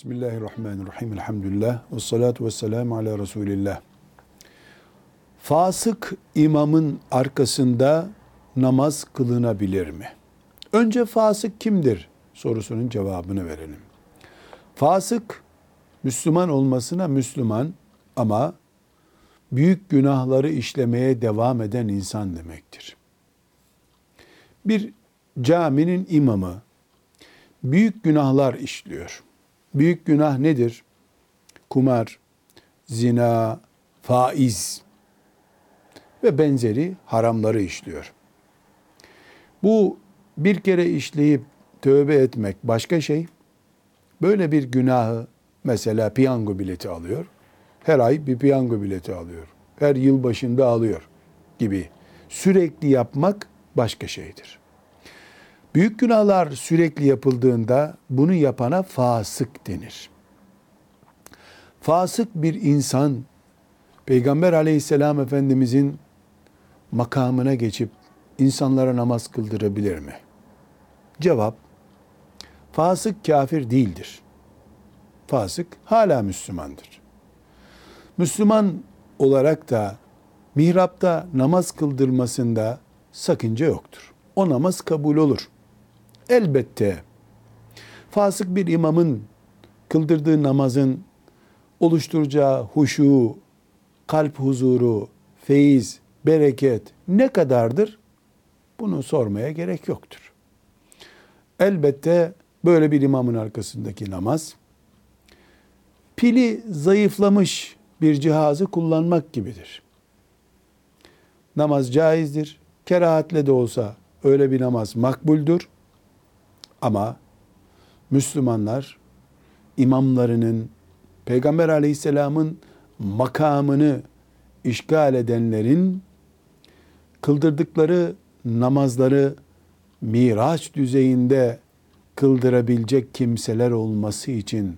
Bismillahirrahmanirrahim. Elhamdülillah. Ve salatu ve selamu ala Resulillah. Fasık imamın arkasında namaz kılınabilir mi? Önce fasık kimdir sorusunun cevabını verelim. Fasık Müslüman olmasına Müslüman ama büyük günahları işlemeye devam eden insan demektir. Bir caminin imamı büyük günahlar işliyor. Büyük günah nedir? Kumar, zina, faiz ve benzeri haramları işliyor. Bu bir kere işleyip tövbe etmek başka şey. Böyle bir günahı mesela piyango bileti alıyor. Her ay bir piyango bileti alıyor. Her yıl başında alıyor gibi. Sürekli yapmak başka şeydir. Büyük günahlar sürekli yapıldığında bunu yapana fasık denir. Fasık bir insan Peygamber aleyhisselam efendimizin makamına geçip insanlara namaz kıldırabilir mi? Cevap, fasık kafir değildir. Fasık hala Müslümandır. Müslüman olarak da mihrapta namaz kıldırmasında sakınca yoktur. O namaz kabul olur. Elbette fasık bir imamın kıldırdığı namazın oluşturacağı huşu, kalp huzuru, feyiz, bereket ne kadardır? Bunu sormaya gerek yoktur. Elbette böyle bir imamın arkasındaki namaz pili zayıflamış bir cihazı kullanmak gibidir. Namaz caizdir. Kerahatle de olsa öyle bir namaz makbuldür. Ama Müslümanlar imamlarının Peygamber aleyhisselamın makamını işgal edenlerin kıldırdıkları namazları miraç düzeyinde kıldırabilecek kimseler olması için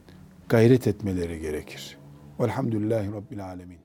gayret etmeleri gerekir. Velhamdülillahi Rabbil Alemin.